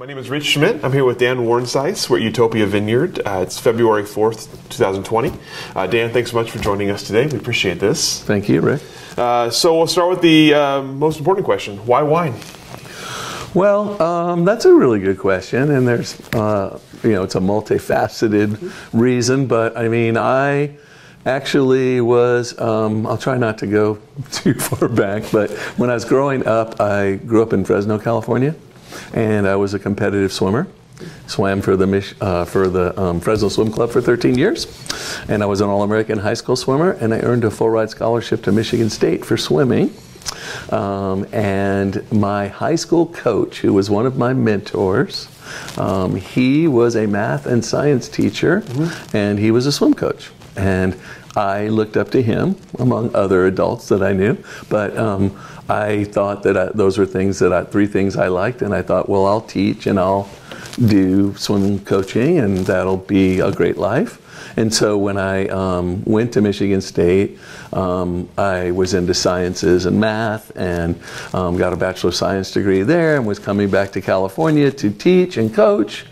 My name is Rich Schmidt. I'm here with Dan Warnshuis. We're at Utopia Vineyard. Uh, it's February 4th, 2020. Uh, Dan, thanks so much for joining us today. We appreciate this. Thank you, Rick. Uh, so we'll start with the uh, most important question Why wine? Well, um, that's a really good question, and there's, uh, you know, it's a multifaceted reason, but I mean, I actually was, um, I'll try not to go too far back, but when I was growing up, I grew up in Fresno, California, and I was a competitive swimmer. Swam for the uh, for the um, Fresno Swim Club for 13 years, and I was an All-American high school swimmer, and I earned a full ride scholarship to Michigan State for swimming. Um, and my high school coach, who was one of my mentors, um, he was a math and science teacher, and he was a swim coach. And I looked up to him, among other adults that I knew. But um, I thought that I, those were things that I, three things I liked, and I thought, well, I'll teach and I'll do swim coaching, and that'll be a great life. And so when I um, went to Michigan State, um, I was into sciences and math and um, got a Bachelor of Science degree there and was coming back to California to teach and coach.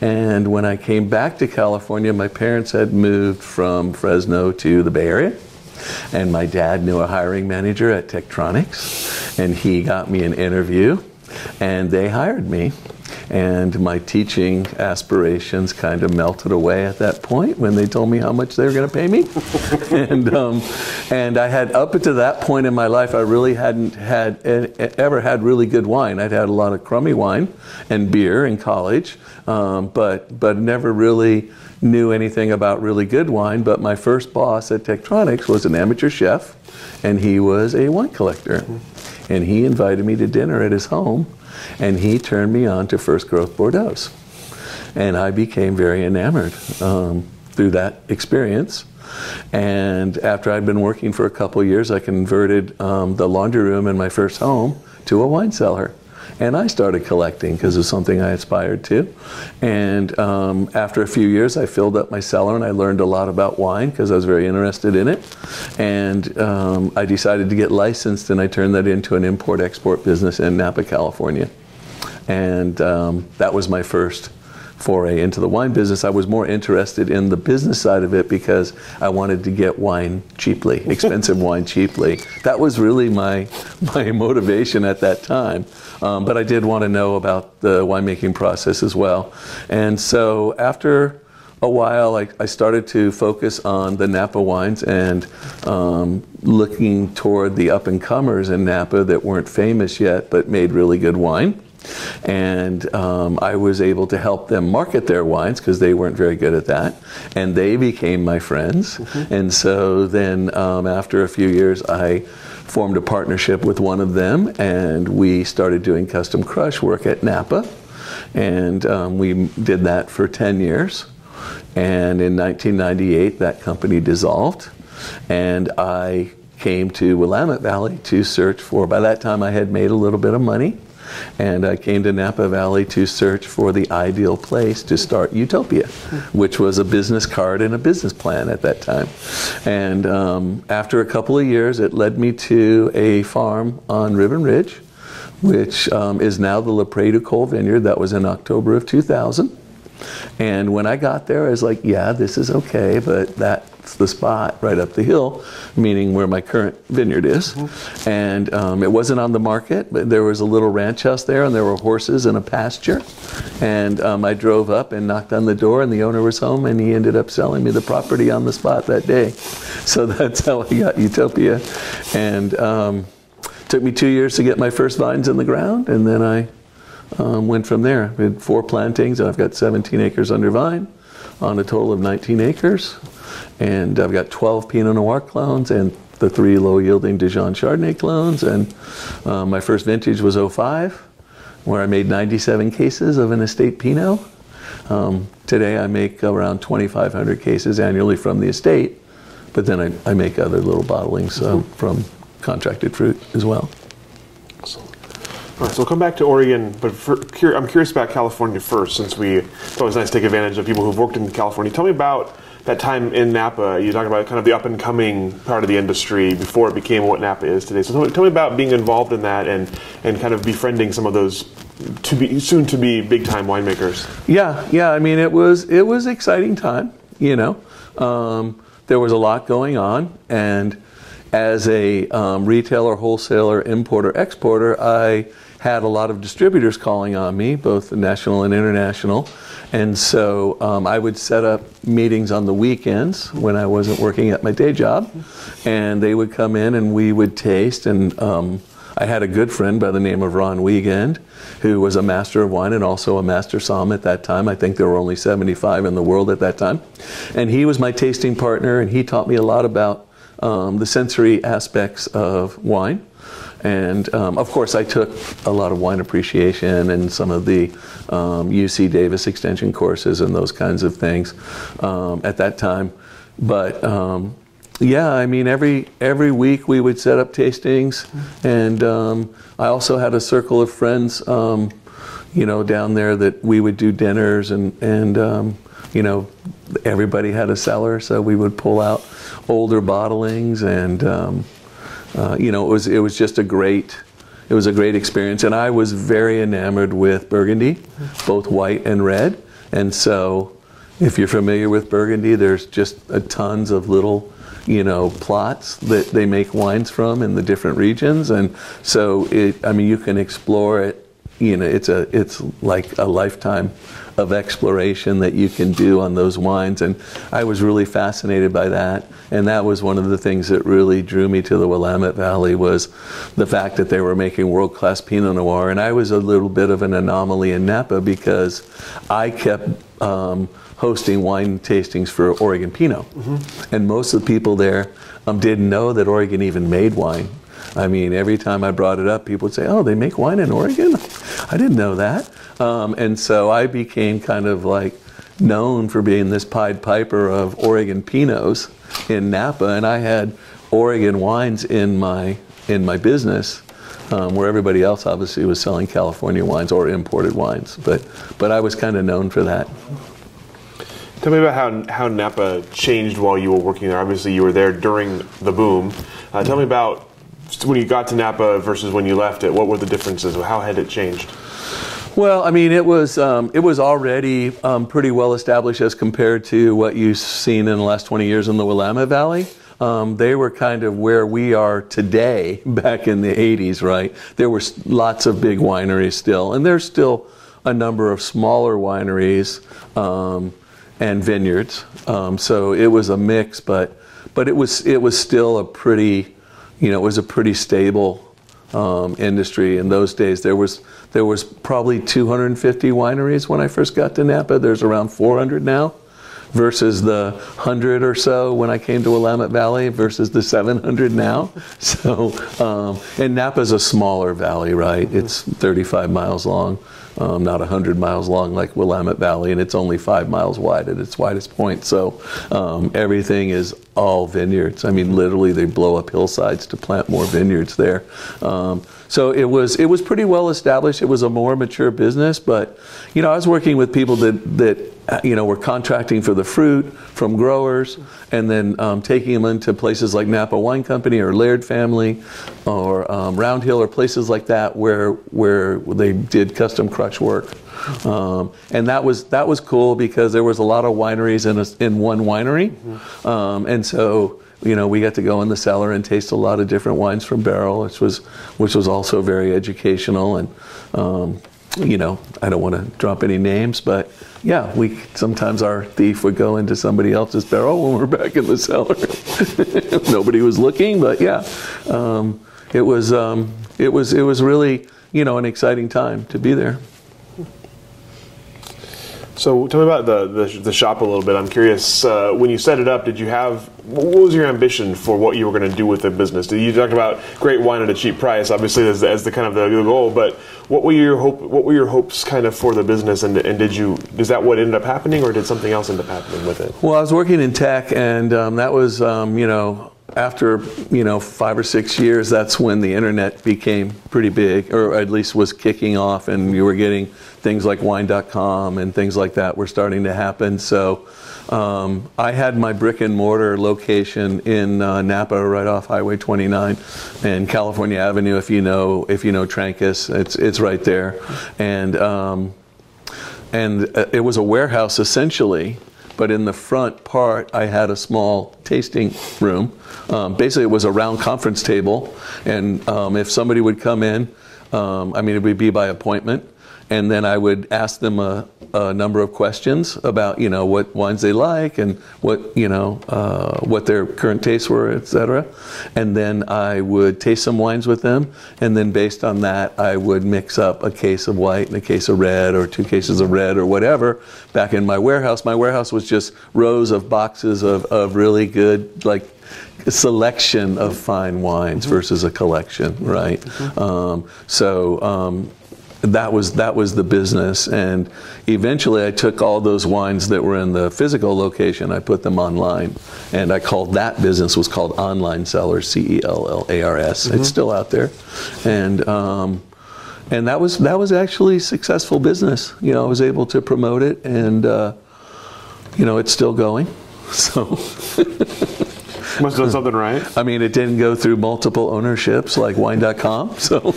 And when I came back to California, my parents had moved from Fresno to the Bay Area. And my dad knew a hiring manager at Tektronix, and he got me an interview, and they hired me and my teaching aspirations kind of melted away at that point when they told me how much they were going to pay me. and um, and I had up to that point in my life, I really hadn't had ever had really good wine. I'd had a lot of crummy wine and beer in college, um, but but never really knew anything about really good wine. But my first boss at Tektronix was an amateur chef, and he was a wine collector, and he invited me to dinner at his home and he turned me on to First Growth Bordeaux. And I became very enamored um, through that experience. And after I'd been working for a couple years, I converted um, the laundry room in my first home to a wine cellar. And I started collecting because it was something I aspired to. And um, after a few years, I filled up my cellar and I learned a lot about wine because I was very interested in it. And um, I decided to get licensed and I turned that into an import export business in Napa, California. And um, that was my first foray into the wine business. I was more interested in the business side of it because I wanted to get wine cheaply, expensive wine cheaply. That was really my my motivation at that time. Um, but I did want to know about the winemaking process as well. And so after a while, I, I started to focus on the Napa wines and um, looking toward the up and comers in Napa that weren't famous yet but made really good wine. And um, I was able to help them market their wines because they weren't very good at that. And they became my friends. Mm-hmm. And so then um, after a few years, I formed a partnership with one of them and we started doing custom crush work at Napa. And um, we did that for 10 years. And in 1998, that company dissolved. And I came to Willamette Valley to search for, by that time I had made a little bit of money and I came to Napa Valley to search for the ideal place to start Utopia, which was a business card and a business plan at that time. And um, after a couple of years, it led me to a farm on Ribbon Ridge, which um, is now the La Prairie du Col Vineyard. That was in October of 2000. And when I got there, I was like, yeah, this is okay, but that's the spot right up the hill, meaning where my current vineyard is. Mm-hmm. And um, it wasn't on the market, but there was a little ranch house there, and there were horses and a pasture. And um, I drove up and knocked on the door, and the owner was home, and he ended up selling me the property on the spot that day. So that's how I got Utopia. And um, took me two years to get my first vines in the ground, and then I um, went from there. We had four plantings, and I've got 17 acres under vine on a total of 19 acres. And I've got 12 Pinot Noir clones and the three low yielding Dijon Chardonnay clones. And uh, my first vintage was 05, where I made 97 cases of an estate Pinot. Um, today I make around 2,500 cases annually from the estate, but then I, I make other little bottlings uh, from contracted fruit as well. All right, so we'll come back to Oregon, but for, I'm curious about California first, since we it's always nice to take advantage of people who've worked in California. Tell me about that time in Napa. You talked about kind of the up and coming part of the industry before it became what Napa is today. So tell me, tell me about being involved in that and and kind of befriending some of those to be soon to be big time winemakers. Yeah, yeah. I mean, it was it was exciting time. You know, um, there was a lot going on, and as a um, retailer, wholesaler, importer, exporter, I had a lot of distributors calling on me, both national and international. And so um, I would set up meetings on the weekends when I wasn't working at my day job. And they would come in and we would taste. And um, I had a good friend by the name of Ron Wiegand, who was a master of wine and also a master somm at that time. I think there were only 75 in the world at that time. And he was my tasting partner, and he taught me a lot about um, the sensory aspects of wine. And um, of course, I took a lot of wine appreciation and some of the um, UC Davis extension courses and those kinds of things um, at that time. But um, yeah, I mean, every every week we would set up tastings, and um, I also had a circle of friends, um, you know, down there that we would do dinners and and you know, everybody had a cellar, so we would pull out older bottlings and uh, you know, it was it was just a great it was a great experience, and I was very enamored with Burgundy, both white and red. And so, if you're familiar with Burgundy, there's just a tons of little, you know, plots that they make wines from in the different regions, and so it. I mean, you can explore it. You know, it's a it's like a lifetime of exploration that you can do on those wines. And I was really fascinated by that. And that was one of the things that really drew me to the Willamette Valley was the fact that they were making world-class Pinot Noir. And I was a little bit of an anomaly in Napa because I kept um, hosting wine tastings for Oregon Pinot. Mm-hmm. And most of the people there um, didn't know that Oregon even made wine. I mean, every time I brought it up, people would say, "Oh, they make wine in Oregon? I didn't know that." Um, and so I became kind of like known for being this Pied Piper of Oregon Pinots in Napa, and I had Oregon wines in my in my business, um, where everybody else obviously was selling California wines or imported wines. But but I was kind of known for that. Tell me about how how Napa changed while you were working there. Obviously, you were there during the boom. Uh, tell me about when you got to Napa versus when you left it. What were the differences? How had it changed? Well, I mean, it was um, it was already um, pretty well established as compared to what you've seen in the last 20 years in the Willamette Valley. Um, they were kind of where we are today back in the 80s, right? There were lots of big wineries still, and there's still a number of smaller wineries um, and vineyards. Um, so it was a mix, but but it was it was still a pretty, you know, it was a pretty stable um, industry in those days. There was there was probably 250 wineries when I first got to Napa. There's around 400 now, versus the 100 or so when I came to Willamette Valley versus the 700 now. So, um, and Napa's a smaller valley, right? Mm-hmm. It's 35 miles long um, not 100 miles long like Willamette Valley, and it's only five miles wide at its widest point. So um, everything is all vineyards. I mean, literally, they blow up hillsides to plant more vineyards there. Um, so it was it was pretty well established. It was a more mature business, but you know, I was working with people that that you know were contracting for the fruit from growers, and then um, taking them into places like Napa Wine Company or Laird Family, or um, Round Hill or places like that where where they did custom crush work. Um, and that was that was cool because there was a lot of wineries in a, in one winery, mm-hmm. um, and so you know, we got to go in the cellar and taste a lot of different wines from barrel, which was which was also very educational. And um, you know, I don't want to drop any names, but yeah, we sometimes our thief would go into somebody else's barrel when we're back in the cellar. Nobody was looking, but yeah, um, it was um, it was it was really you know an exciting time to be there. So tell me about the, the, the shop a little bit. I'm curious. Uh, when you set it up, did you have what was your ambition for what you were going to do with the business? Did you talk about great wine at a cheap price, obviously as, as the kind of the, the, goal, but what were your hope? What were your hopes kind of for the business, and, and did you is that what ended up happening, or did something else end up happening with it? Well, I was working in tech, and um, that was um, you know after you know five or six years, that's when the internet became pretty big, or at least was kicking off, and you were getting things like Wine.com and things like that were starting to happen. So um, I had my brick and mortar location in uh, Napa, right off Highway 29 and California Avenue. If you know if you know Trancas, it's it's right there, and um, and uh, it was a warehouse essentially but in the front part, I had a small tasting room. Um, basically, it was a round conference table, and um, if somebody would come in, um, I mean, it would be by appointment, and then I would ask them a, a, number of questions about you know what wines they like and what you know uh, what their current tastes were, etc. And then I would taste some wines with them, and then based on that, I would mix up a case of white and a case of red, or two cases of red, or whatever. Back in my warehouse, my warehouse was just rows of boxes of, of really good like selection of fine wines mm-hmm. versus a collection, right? Mm-hmm. Um, so um, that was that was the business. And eventually I took all those wines that were in the physical location I put them online. And I called that business was called online cellars C E L L A R S. Mm-hmm. it's still out there. And um, and that was that was actually successful business. You know I was able to promote it and uh, you know it's still going. So Must have done something right. I mean, it didn't go through multiple ownerships like wine.com, so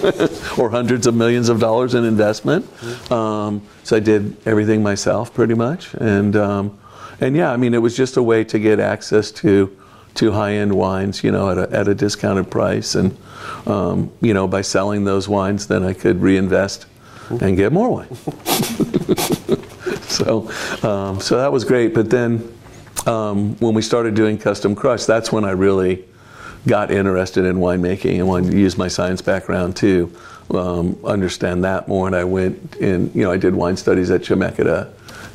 or hundreds of millions of dollars in investment. Um, so I did everything myself pretty much, and um, and yeah, I mean, it was just a way to get access to to high-end wines, you know, at a, at a discounted price, and um, you know, by selling those wines, then I could reinvest and get more wine. so, um, so that was great. But then um, when we started doing custom crush, that's when I really got interested in winemaking and wanted to use my science background to um, understand that more. And I went and you know I did wine studies at Chemeketa,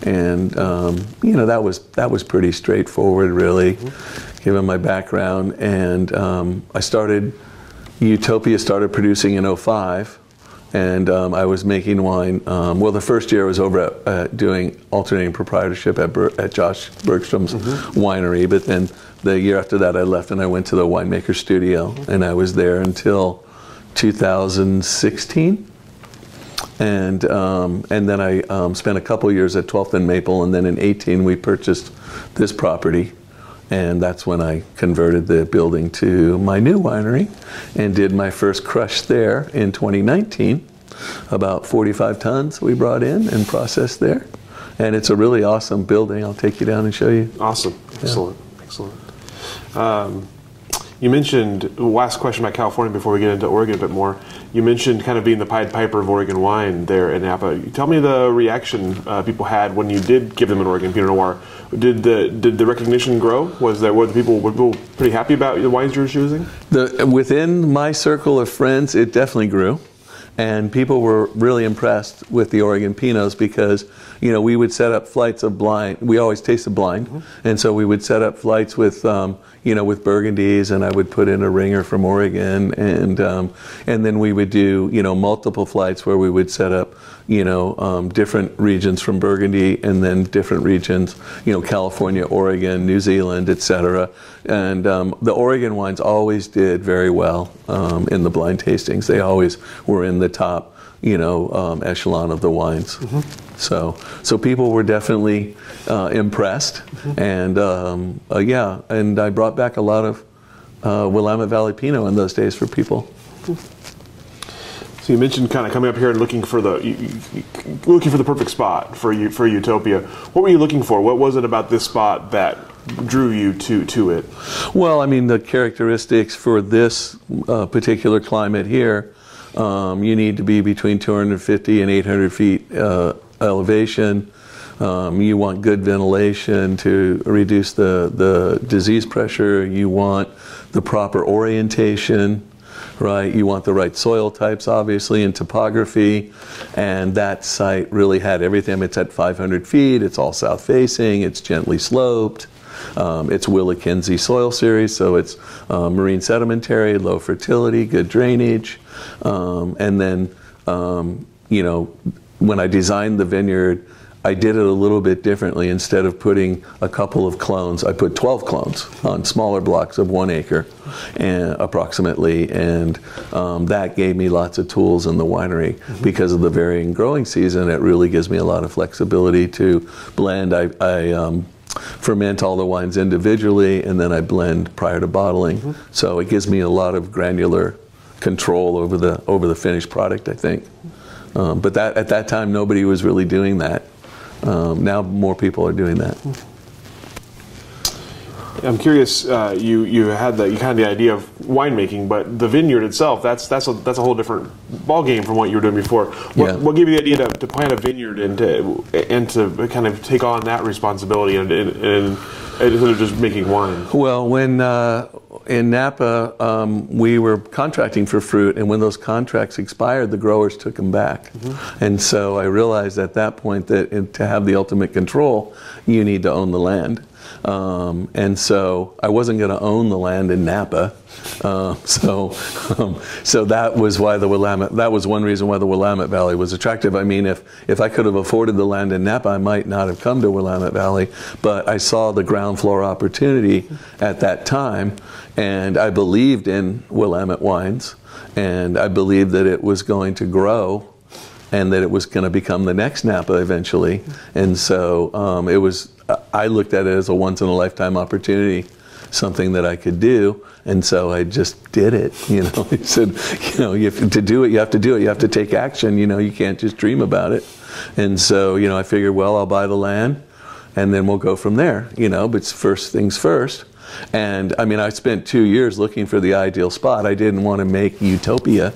and um, you know that was that was pretty straightforward, really, mm-hmm. given my background. And um, I started Utopia started producing in 05 and um, I was making wine. Um, well, the first year I was over at, uh, doing alternating proprietorship at, Ber- at Josh Bergstrom's mm-hmm. winery, but then the year after that I left and I went to the winemaker studio, mm-hmm. and I was there until 2016. And um, and then I um, spent a couple years at 12th and Maple, and then in 18 we purchased this property, and that's when I converted the building to my new winery and did my first crush there in 2019. About 45 tons we brought in and processed there. And it's a really awesome building. I'll take you down and show you. Awesome. Excellent. Yeah. Excellent. Um, you mentioned, last question about California before we get into Oregon a bit more. You mentioned kind of being the Pied Piper of Oregon wine there in Napa. Tell me the reaction uh, people had when you did give them an Oregon Pinot Noir. Did the did the recognition grow? Was there were the people were people pretty happy about the wines you were choosing? The, within my circle of friends, it definitely grew and people were really impressed with the Oregon Pinots because you know we would set up flights of blind. We always tasted blind, mm-hmm. and so we would set up flights with um, you know with Burgundies, and I would put in a ringer from Oregon, and um, and then we would do you know multiple flights where we would set up you know um, different regions from Burgundy, and then different regions you know California, Oregon, New Zealand, etc. And um, the Oregon wines always did very well um, in the blind tastings. They always were in the top, you know, um, echelon of the wines. Mm-hmm. So, so people were definitely uh, impressed, mm-hmm. and um, uh, yeah, and I brought back a lot of uh, Willamette Valley Pinot in those days for people. So you mentioned kind of coming up here and looking for the looking for the perfect spot for for Utopia. What were you looking for? What was it about this spot that drew you to to it? Well, I mean the characteristics for this uh, particular climate here. Um, you need to be between 250 and 800 feet uh, elevation. Um, you want good ventilation to reduce the, the disease pressure. You want the proper orientation right? You want the right soil types, obviously, and topography. And that site really had everything. It's at 500 feet, it's all south facing, it's gently sloped. Um, it's Willakenzie soil series, so it's uh, marine sedimentary, low fertility, good drainage. Um, and then, um, you know, when I designed the vineyard, I did it a little bit differently. Instead of putting a couple of clones, I put 12 clones on smaller blocks of one acre, and, approximately, and um, that gave me lots of tools in the winery mm-hmm. because of the varying growing season. It really gives me a lot of flexibility to blend. I, I um, ferment all the wines individually, and then I blend prior to bottling. Mm-hmm. So it gives me a lot of granular control over the over the finished product. I think. Um, but that at that time, nobody was really doing that. Um, now more people are doing that. I'm curious. Uh, you you had the you had the idea of winemaking, but the vineyard itself that's that's a that's a whole different ball game from what you were doing before. What, yeah. what gave you the idea to, to, plant a vineyard and to and to kind of take on that responsibility and, and, and instead of just making wine? Well, when uh, in Napa um, we were contracting for fruit, and when those contracts expired, the growers took them back. Mm-hmm. And so I realized at that point that to have the ultimate control, you need to own the land. Um, and so I wasn't going to own the land in Napa. Uh, so, um, so that was why the Willamette. That was one reason why the Willamette Valley was attractive. I mean, if if I could have afforded the land in Napa, I might not have come to Willamette Valley. But I saw the ground floor opportunity at that time, and I believed in Willamette wines, and I believed that it was going to grow and that it was going to become the next Napa eventually. And so um, it was I looked at it as a once in a lifetime opportunity, something that I could do, and so I just did it. You know, he said, you know, you have to do it, you have to do it, you have to take action. You know, you can't just dream about it. And so, you know, I figured, well, I'll buy the land, and then we'll go from there. You know, but first things first. And I mean, I spent two years looking for the ideal spot. I didn't want to make utopia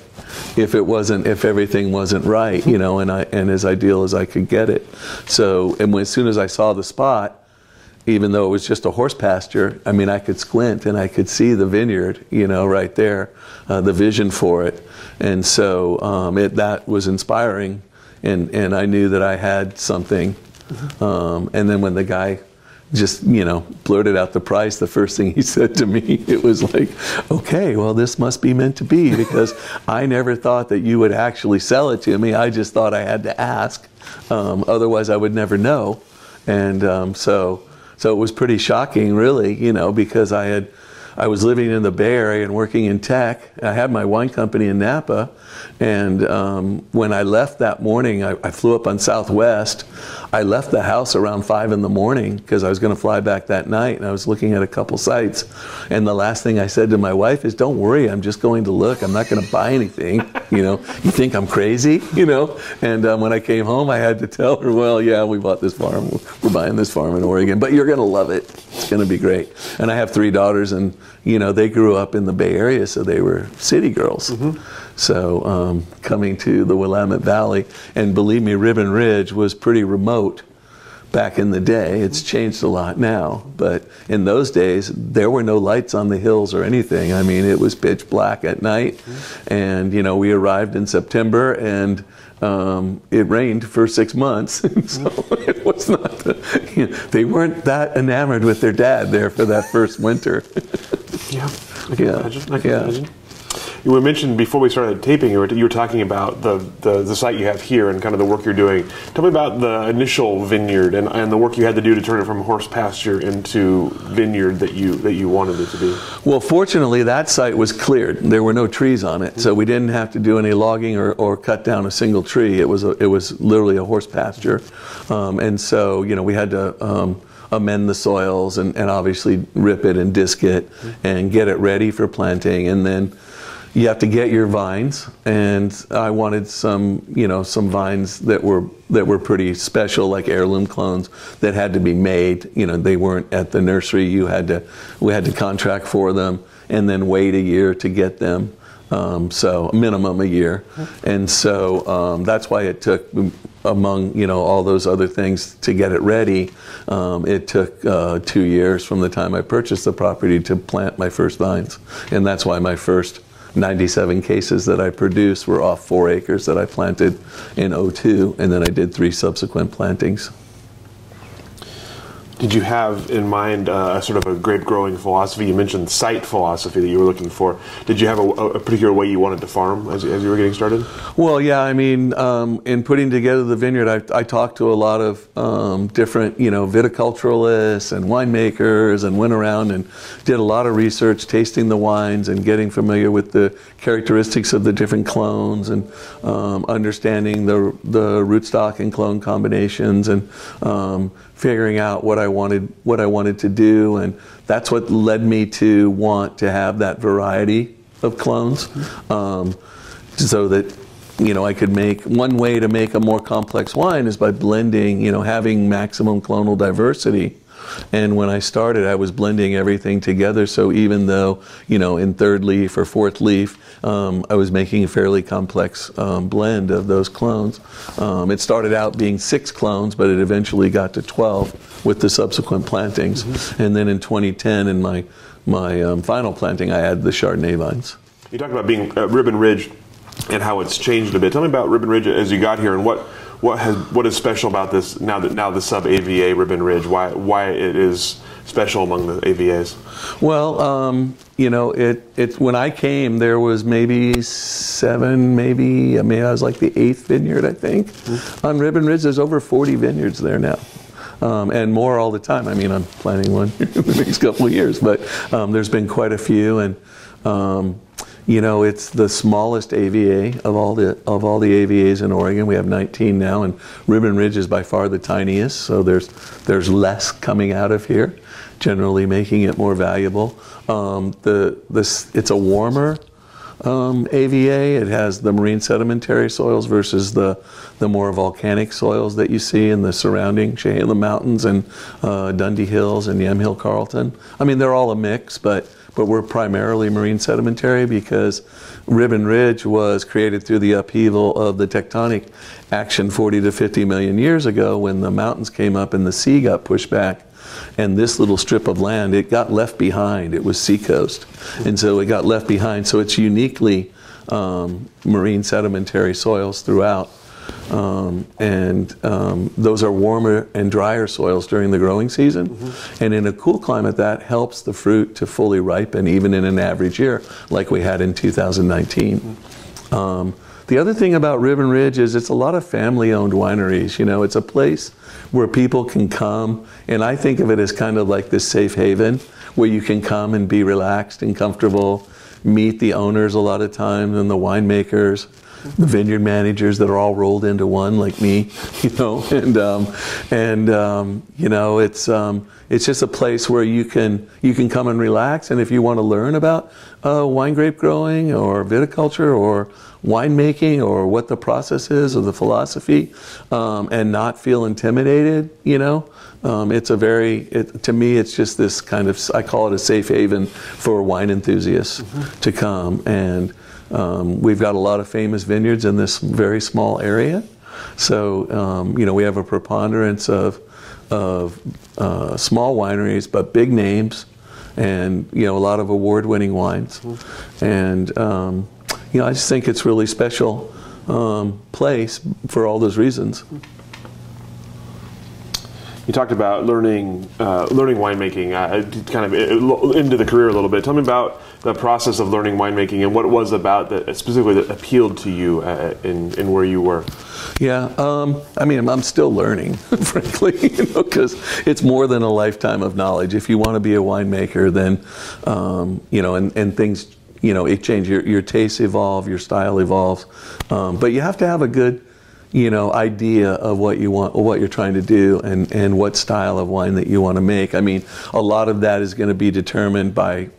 if it wasn't, if everything wasn't right, you know, and I and as ideal as I could get it. So, and when, as soon as I saw the spot, even though it was just a horse pasture, I mean, I could squint and I could see the vineyard, you know, right there, uh, the vision for it, and so um, it that was inspiring, and and I knew that I had something. Um, and then when the guy just you know blurted out the price the first thing he said to me it was like okay well this must be meant to be because i never thought that you would actually sell it to me i just thought i had to ask um, otherwise i would never know and um, so so it was pretty shocking really you know because i had I was living in the Bay Area and working in tech. I had my wine company in Napa, and um, when I left that morning, I, I, flew up on Southwest. I left the house around five in the morning because I was going to fly back that night, and I was looking at a couple sites. And the last thing I said to my wife is, "Don't worry, I'm just going to look. I'm not going to buy anything. You know, you think I'm crazy? You know?" And um, when I came home, I had to tell her, "Well, yeah, we bought this farm. We're buying this farm in Oregon, but you're going to love it. It's going to be great." And I have three daughters, and you know, they grew up in the Bay Area, so they were city girls. Mm-hmm. So um, coming to the Willamette Valley, and believe me, Ribbon Ridge was pretty remote back in the day. It's changed a lot now, but in those days, there were no lights on the hills or anything. I mean, it was pitch black at night, and you know, we arrived in September and. Um, it rained for six months, so it was not. The, you know, they weren't that enamored with their dad there for that first winter. Yeah, I can yeah. imagine. I can yeah. imagine. You mentioned before we started taping, you were, you were talking about the, the, the, site you have here and kind of the work you're doing. Tell me about the initial vineyard and, and the work you had to do to turn it from horse pasture into vineyard that you that you wanted it to be. Well, fortunately, that site was cleared. There were no trees on it, so we didn't have to do any logging or, or cut down a single tree. It was a, it was literally a horse pasture, um, and so you know we had to. Um, amend the soils and, and obviously rip it and disc it and get it ready for planting and then you have to get your vines and i wanted some you know some vines that were that were pretty special like heirloom clones that had to be made. You know they weren't at the nursery. You had to we had to contract for them and then wait a year to get them. Um, so minimum a year. And so um, that's why it took among you know all those other things to get it ready. Um, it took uh, two years from the time I purchased the property to plant my first vines, and that's why my first 97 cases that I produced were off four acres that I planted in 02, and then I did three subsequent plantings. Did you have in mind uh, a sort of a grape growing philosophy? You mentioned site philosophy that you were looking for. Did you have a, a particular way you wanted to farm as, as, you were getting started? Well, yeah. I mean, um, in putting together the vineyard, I, I talked to a lot of um, different, you know, viticulturalists and winemakers, and went around and did a lot of research, tasting the wines and getting familiar with the characteristics of the different clones and um, understanding the the rootstock and clone combinations and um, figuring out what I wanted what I wanted to do, and that's what led me to want to have that variety of clones, um, so that you know I could make one way to make a more complex wine is by blending, you know, having maximum clonal diversity and when I started, I was blending everything together. So even though, you know, in third leaf or fourth leaf, um, I was making a fairly complex um, blend of those clones. Um, it started out being six clones, but it eventually got to 12 with the subsequent plantings. Mm-hmm. And then in 2010, in my, my um, final planting, I added the Chardonnay vines. You talked about being uh, Ribbon Ridge and how it's changed a bit. Tell me about Ribbon Ridge as you got here and what what has what is special about this now that now the sub AVA Ribbon Ridge? Why why it is special among the AVAs? Well, um, you know, it it when I came, there was maybe seven, maybe I mean, I was like the eighth vineyard, I think, mm-hmm. on Ribbon Ridge. There's over 40 vineyards there now. Um, and more all the time. I mean, I'm planning one in the next couple of years, but um, there's been quite a few, and um, you know, it's the smallest AVA of all the of all the AVAs in Oregon. We have 19 now, and Ribbon Ridge is by far the tiniest. So there's there's less coming out of here, generally making it more valuable. Um, the this it's a warmer um, AVA. It has the marine sedimentary soils versus the the more volcanic soils that you see in the surrounding Chehalem Mountains and uh, Dundee Hills and Yamhill Carlton. I mean, they're all a mix, but but we're primarily marine sedimentary because Ribbon Ridge was created through the upheaval of the tectonic action 40 to 50 million years ago when the mountains came up and the sea got pushed back. And this little strip of land, it got left behind. It was seacoast. And so it got left behind. So it's uniquely um, marine sedimentary soils throughout. Um, and um, those are warmer and drier soils during the growing season. Mm-hmm. And in a cool climate, that helps the fruit to fully ripen, even in an average year like we had in 2019. Mm-hmm. Um, the other thing about Ribbon Ridge is it's a lot of family owned wineries. You know, it's a place where people can come, and I think of it as kind of like this safe haven where you can come and be relaxed and comfortable, meet the owners a lot of times and the winemakers the vineyard managers that are all rolled into one, like me, you know, and um, and um, you know, it's um, it's just a place where you can you can come and relax, and if you want to learn about uh, wine grape growing or viticulture or winemaking or what the process is or the philosophy, um, and not feel intimidated, you know. Um, it's a very, it, to me, it's just this kind of, I call it a safe haven for wine enthusiasts mm-hmm. to come and um, we've got a lot of famous vineyards in this very small area. So, um, you know, we have a preponderance of, of uh, small wineries, but big names, and, you know, a lot of award winning wines. Mm-hmm. And, um, you know, I just think it's really special um, place for all those reasons. You talked about learning uh, learning winemaking, uh, kind of uh, into the career a little bit. Tell me about the process of learning winemaking and what it was about that specifically that appealed to you uh, in, in where you were. Yeah, um, I mean, I'm still learning, frankly, you know, because it's more than a lifetime of knowledge. If you want to be a winemaker, then, um, you know, and, and things, you know, it changes. Your, your tastes evolve, your style evolves. Um, but you have to have a good you know, idea of what you want, what you're trying to do, and, and what style of wine that you want to make. I mean, a lot of that is going to be determined by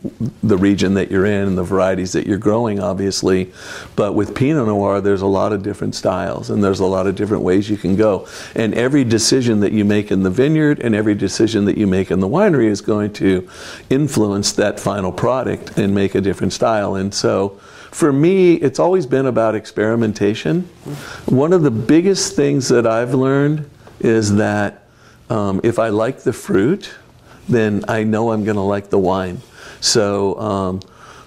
the region that you're in and the varieties that you're growing, obviously. But with Pinot Noir, there's a lot of different styles, and there's a lot of different ways you can go. And every decision that you make in the vineyard and every decision that you make in the winery is going to influence that final product and make a different style. And so, for me, it's always been about experimentation. One of the biggest things that I've learned is that um, if I like the fruit, then I know I'm going to like the wine. So, um,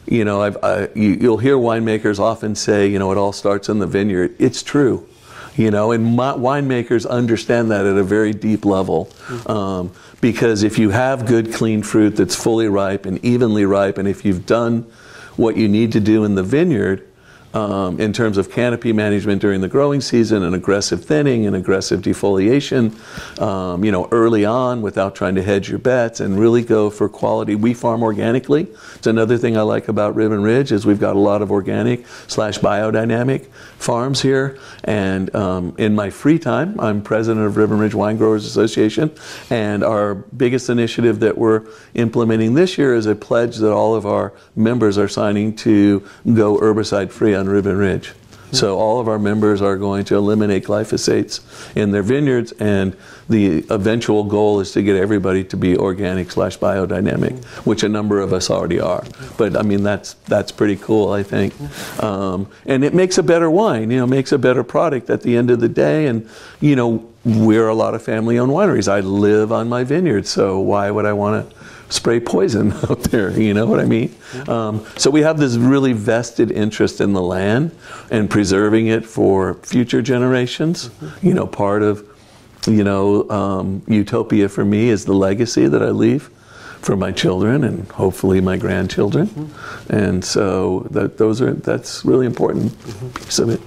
you know, I, you, you'll hear winemakers often say, you know, it all starts in the vineyard. It's true, you know, and my, winemakers understand that at a very deep level. Um, because if you have good, clean fruit that's fully ripe and evenly ripe, and if you've done what you need to do in the vineyard, um, in terms of canopy management during the growing season and aggressive thinning and aggressive defoliation, um, you know, early on without trying to hedge your bets and really go for quality. We farm organically. It's another thing I like about Ribbon Ridge is we've got a lot of organic slash biodynamic farms here. And um, in my free time, I'm president of Ribbon Ridge Wine Growers Association. And our biggest initiative that we're implementing this year is a pledge that all of our members are signing to go herbicide free on Ribbon Ridge. So all of our members are going to eliminate glyphosates in their vineyards, and the eventual goal is to get everybody to be organic slash biodynamic, which a number of us already are. But I mean, that's that's pretty cool, I think, um, and it makes a better wine. You know, makes a better product at the end of the day. And you know, we're a lot of family-owned wineries. I live on my vineyard, so why would I want to? spray poison out there. You know what I mean? Um, so we have this really vested interest in the land and preserving it for future generations. You know, part of you know um, utopia for me is the legacy that I leave for my children and hopefully my grandchildren. And so that those are that's really important piece of it.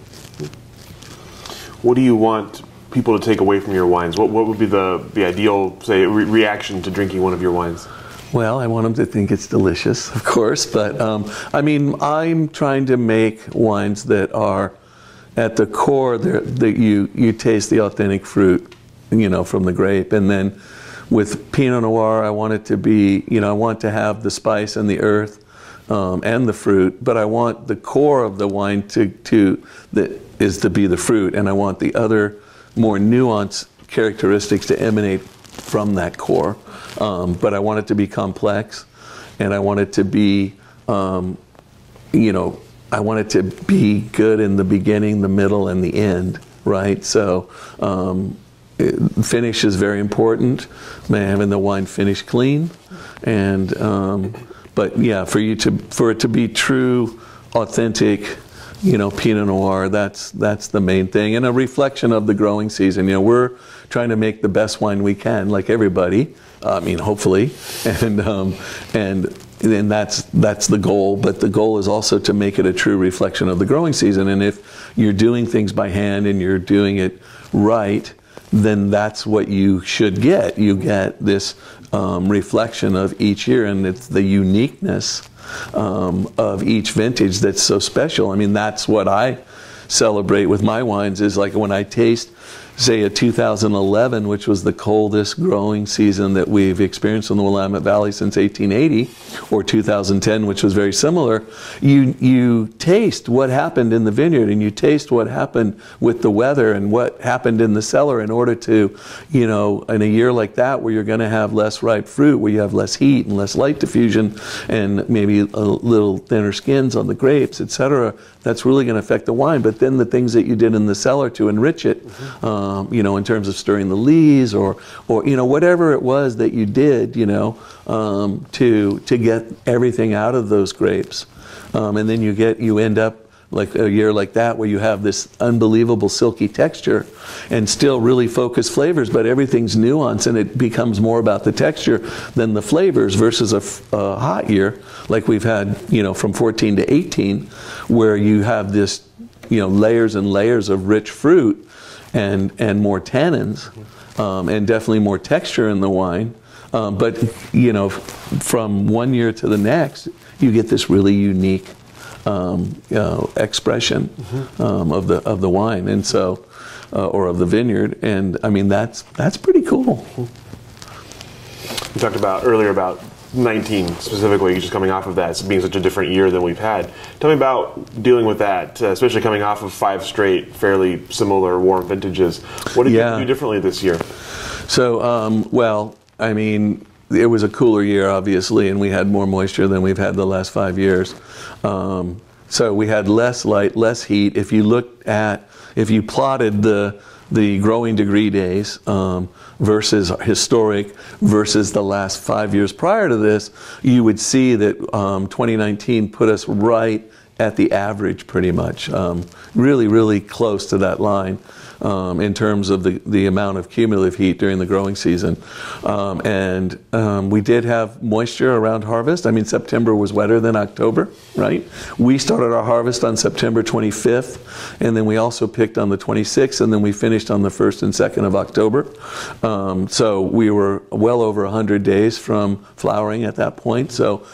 What do you want people to take away from your wines? What, what would be the, the ideal, say, re- reaction to drinking one of your wines? Well, I want them to think it's delicious, of course, but um, I mean, I'm trying to make wines that are at the core that you you taste the authentic fruit, you know, from the grape, and then with Pinot Noir, I want it to be, you know, I want to have the spice and the earth um, and the fruit, but I want the core of the wine to to that is to be the fruit, and I want the other more nuanced characteristics to emanate from that core. Um, but I want it to be complex, and I want it to be, um, you know, I want it to be good in the beginning, the middle, and the end, right? So, um, finish is very important. Having the wine finish clean, and um, but yeah, for you to for it to be true, authentic you know, Pinot Noir. That's that's the main thing, and a reflection of the growing season. You know, we're trying to make the best wine we can, like everybody. I mean, hopefully, and um, and and that's that's the goal. But the goal is also to make it a true reflection of the growing season. And if you're doing things by hand and you're doing it right, then that's what you should get. You get this um, reflection of each year, and it's the uniqueness um, of each vintage that's so special. I mean, that's what I celebrate with my wines is like when I taste say a 2011, which was the coldest growing season that we've experienced in the Willamette Valley since 1880, or 2010, which was very similar, you, you taste what happened in the vineyard and you taste what happened with the weather and what happened in the cellar in order to, you know, in a year like that where you're going to have less ripe fruit, where you have less heat and less light diffusion and maybe a little thinner skins on the grapes, etc., that's really going to affect the wine. But then the things that you did in the cellar to enrich it, mm-hmm. Um, you know, in terms of stirring the lees or, or you know, whatever it was that you did, you know, um, to to get everything out of those grapes, um, and then you get you end up like a year like that where you have this unbelievable silky texture and still really focused flavors, but everything's nuanced and it becomes more about the texture than the flavors versus a, a hot year like we've had, you know, from 14 to 18, where you have this, you know, layers and layers of rich fruit and, and more tannins um, and definitely more texture in the wine. Um, but, you know, from one year to the next, you get this really unique um, know, expression mm-hmm. um, of the of the wine, and so uh, or of the vineyard, and I mean that's that's pretty cool. We talked about earlier about 19 specifically, just coming off of that, being such a different year than we've had. Tell me about dealing with that, uh, especially coming off of five straight, fairly similar warm vintages. What did yeah. you do differently this year? So, um, well, I mean, it was a cooler year, obviously, and we had more moisture than we've had the last five years. Um, so we had less light, less heat. If you looked at, if you plotted the the growing degree days um, versus historic versus the last five years prior to this, you would see that um, 2019 put us right at the average pretty much, um, really, really close to that line um, in terms of the, the amount of cumulative heat during the growing season. Um, and um, we did have moisture around harvest. I mean, September was wetter than October, right? We started our harvest on September 25th, and then we also picked on the 26th, and then we finished on the 1st and 2nd of October. Um, so we were well over 100 days from flowering at that point. So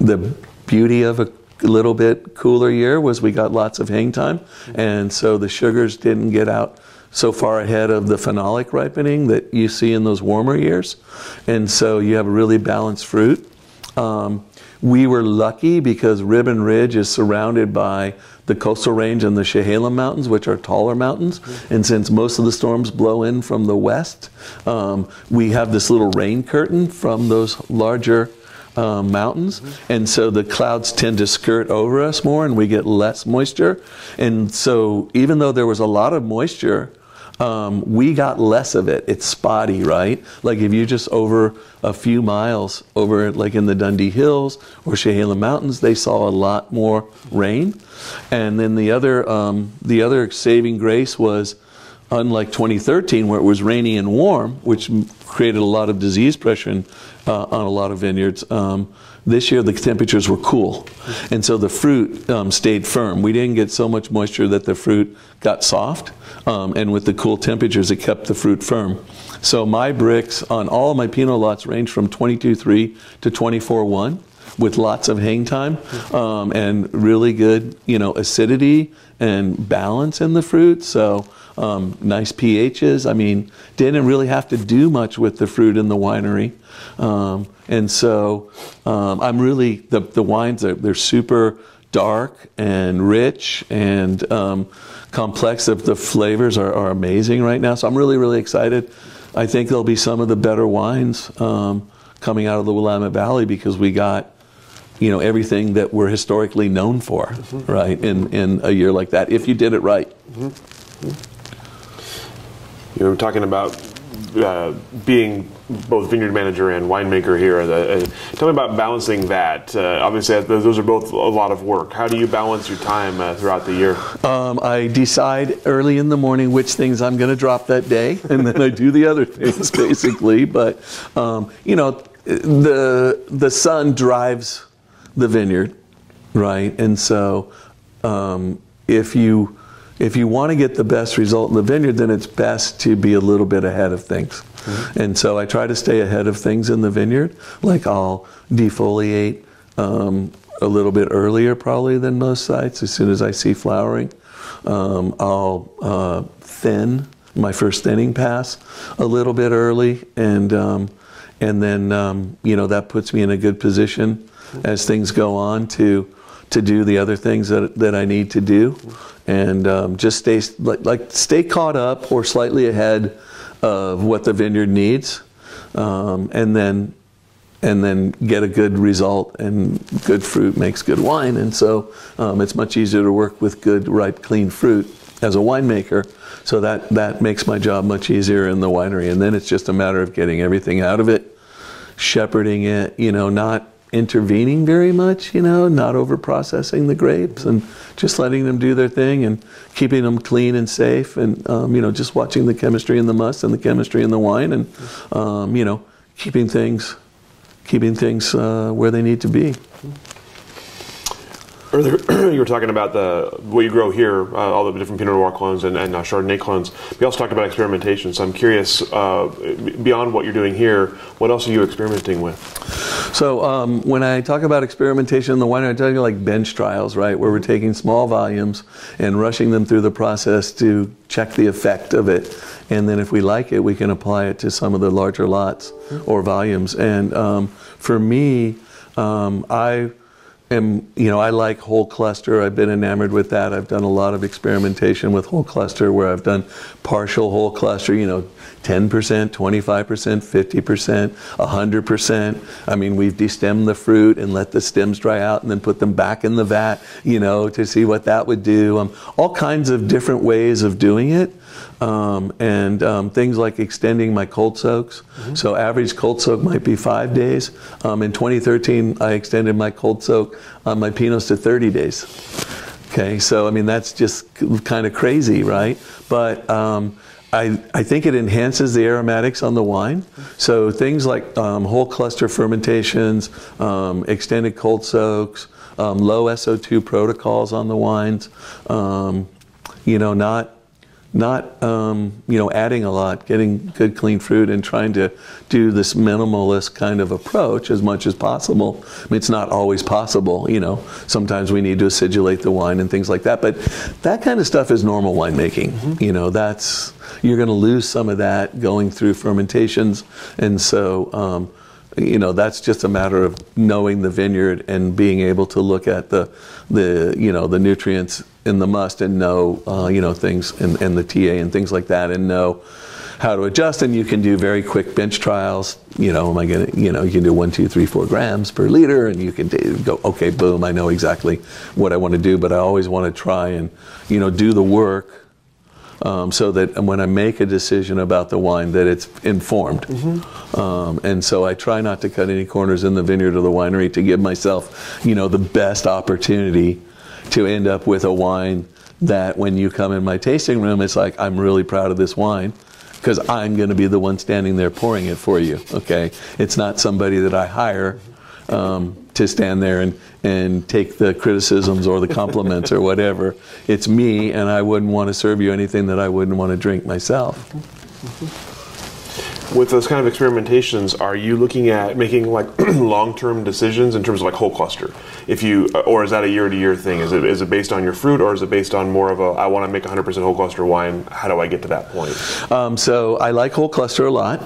the beauty of a little bit cooler year was we got lots of hang time, and so the sugars didn't get out so far ahead of the phenolic ripening that you see in those warmer years. And so you have a really balanced fruit. Um, we were lucky because Ribbon Ridge is surrounded by the coastal range and the Chehalem Mountains, which are taller mountains. And since most of the storms blow in from the west, um, we have this little rain curtain from those larger um, mountains, and so the clouds tend to skirt over us more, and we get less moisture. And so, even though there was a lot of moisture, um, we got less of it. It's spotty, right? Like if you just over a few miles over, like in the Dundee Hills or Chehalem Mountains, they saw a lot more rain. And then the other, um, the other saving grace was, unlike 2013 where it was rainy and warm, which created a lot of disease pressure in, uh, on a lot of vineyards. Um, this year the temperatures were cool, and so the fruit um, stayed firm. We didn't get so much moisture that the fruit got soft, um, and with the cool temperatures, it kept the fruit firm. So my Brix on all of my Pinot lots range from 22.3 to 24.1 with lots of hang time um, and really good, you know, acidity and balance in the fruit. So um, nice pHs. I mean, didn't really have to do much with the fruit in the winery. Um, and so um, I'm really, the, the wines, are, they're super dark and rich and um, complex. The, the flavors are, are, amazing right now. So I'm really, really excited. I think there'll be some of the better wines um, coming out of the Willamette Valley because we got you know everything that we're historically known for, mm-hmm. right? In in a year like that, if you did it right. Mm-hmm. You know, talking about uh, being both vineyard manager and winemaker here. Uh, tell me about balancing that. Uh, obviously, those are both a lot of work. How do you balance your time uh, throughout the year? Um, I decide early in the morning which things I'm going to drop that day, and then I do the other things basically. But um, you know, the the sun drives the vineyard, right? And so, um, if you if you want to get the best result in the vineyard, then it's best to be a little bit ahead of things. Mm-hmm. And so I try to stay ahead of things in the vineyard. Like I'll defoliate um, a little bit earlier, probably than most sites, as soon as I see flowering. Um, I'll uh, thin my first thinning pass a little bit early, and um, and then um, you know that puts me in a good position as things go on to to do the other things that, that I need to do and um, just stay like, like, stay caught up or slightly ahead of what the vineyard needs, um, and then and then get a good result. And good fruit makes good wine, and so um, it's much easier to work with good, ripe, clean fruit as a winemaker. So that that makes my job much easier in the winery. And then it's just a matter of getting everything out of it, shepherding it. You know, not intervening very much, you know, not over processing the grapes and just letting them do their thing and keeping them clean and safe and, um, you know, just watching the chemistry in the must and the chemistry in the wine and, um, you know, keeping things, keeping things uh, where they need to be. Earlier, you were talking about the what you grow here, uh, all the different Pinot Noir clones and, and uh, Chardonnay clones. We also talked about experimentation. So I'm curious, uh, beyond what you're doing here, what else are you experimenting with? So um, when I talk about experimentation in the winery, I'm talking like bench trials, right, where we're taking small volumes and rushing them through the process to check the effect of it, and then if we like it, we can apply it to some of the larger lots or volumes. And um, for me, um, I am, you know, I like whole cluster. I've been enamored with that. I've done a lot of experimentation with whole cluster where I've done partial whole cluster, you know, 10%, 25%, 50%, 100%. I mean, we've destemmed the fruit and let the stems dry out and then put them back in the vat, you know, to see what that would do. Um, all kinds of different ways of doing it. Um, and um, things like extending my cold soaks. So average cold soak might be five days. Um, in 2013, I extended my cold soak on my Pinots to 30 days. Okay, so I mean that's just kind of crazy, right? But um, I, I think it enhances the aromatics on the wine. So things like um, whole cluster fermentations, um, extended cold soaks, um, low SO2 protocols on the wines. Um, you know, not not um, you know adding a lot, getting good clean fruit, and trying to do this minimalist kind of approach as much as possible. I mean, it's not always possible. You know, sometimes we need to acidulate the wine and things like that. But that kind of stuff is normal winemaking. You know, that's you're going to lose some of that going through fermentations, and so. Um, you know that's just a matter of knowing the vineyard and being able to look at the the you know the nutrients in the must and know uh, you know things and, and the TA and things like that and know how to adjust. And you can do very quick bench trials. You know am I gonna you know you can do one two three four grams per liter and you can do, go okay boom I know exactly what I want to do but I always want to try and you know do the work um, so that when I make a decision about the wine, that it's informed. Um, and so I try not to cut any corners in the vineyard or the winery to give myself, you know, the best opportunity to end up with a wine that when you come in my tasting room, it's like I'm really proud of this wine because I'm going to be the one standing there pouring it for you. Okay, it's not somebody that I hire um, to stand there and, and take the criticisms or the compliments or whatever. It's me, and I wouldn't want to serve you anything that I wouldn't want to drink myself. With those kind of experimentations, are you looking at making like long-term decisions in terms of like whole cluster? If you, or is that a year-to-year thing? Is it is it based on your fruit, or is it based on more of a I want to make 100% whole cluster wine? How do I get to that point? Um, so I like whole cluster a lot,